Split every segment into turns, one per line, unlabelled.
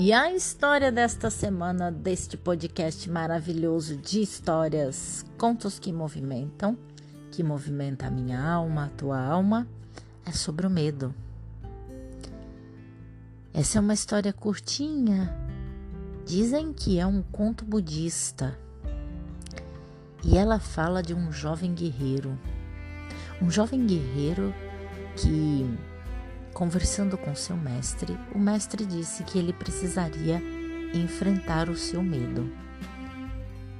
E a história desta semana, deste podcast maravilhoso de histórias, contos que movimentam, que movimenta a minha alma, a tua alma, é sobre o medo. Essa é uma história curtinha. Dizem que é um conto budista. E ela fala de um jovem guerreiro. Um jovem guerreiro que Conversando com seu mestre, o mestre disse que ele precisaria enfrentar o seu medo.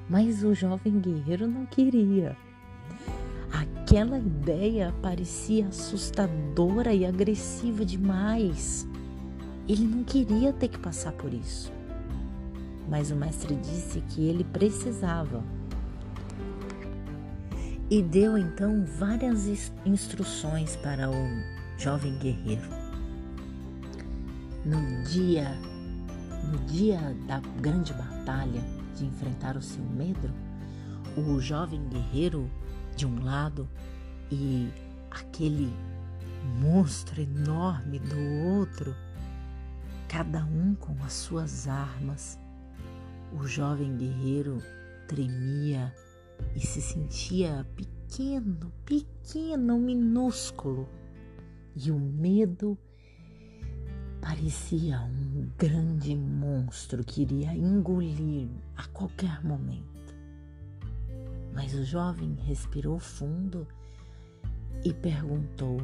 Mas o jovem guerreiro não queria. Aquela ideia parecia assustadora e agressiva demais. Ele não queria ter que passar por isso. Mas o mestre disse que ele precisava. E deu então várias instruções para o jovem guerreiro. No dia, no dia da grande batalha de enfrentar o seu medo, o jovem guerreiro de um lado e aquele monstro enorme do outro, cada um com as suas armas. O jovem guerreiro tremia e se sentia pequeno, pequeno, minúsculo e o medo parecia um grande monstro que iria engolir a qualquer momento. Mas o jovem respirou fundo e perguntou: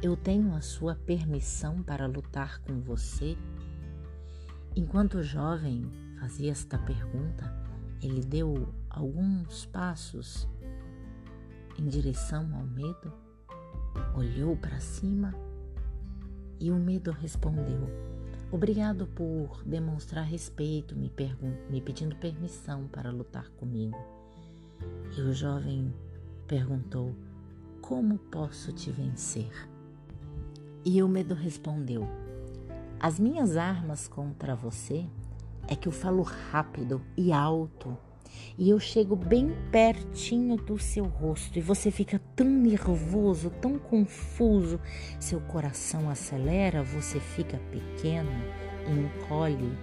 Eu tenho a sua permissão para lutar com você? Enquanto o jovem fazia esta pergunta, ele deu alguns passos em direção ao medo, olhou para cima e o medo respondeu: Obrigado por demonstrar respeito, me, me pedindo permissão para lutar comigo. E o jovem perguntou: Como posso te vencer? E o medo respondeu: As minhas armas contra você é que eu falo rápido e alto e eu chego bem pertinho do seu rosto e você fica tão nervoso, tão confuso, seu coração acelera, você fica pequeno, encolhe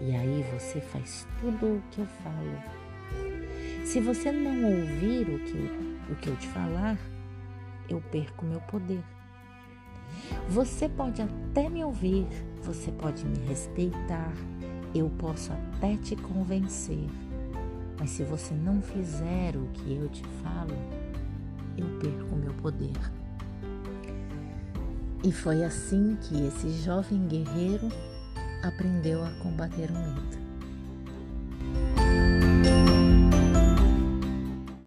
e aí você faz tudo o que eu falo. Se você não ouvir o que eu, o que eu te falar, eu perco meu poder. Você pode até me ouvir, você pode me respeitar, eu posso até te convencer mas se você não fizer o que eu te falo, eu perco meu poder. E foi assim que esse jovem guerreiro aprendeu a combater o medo.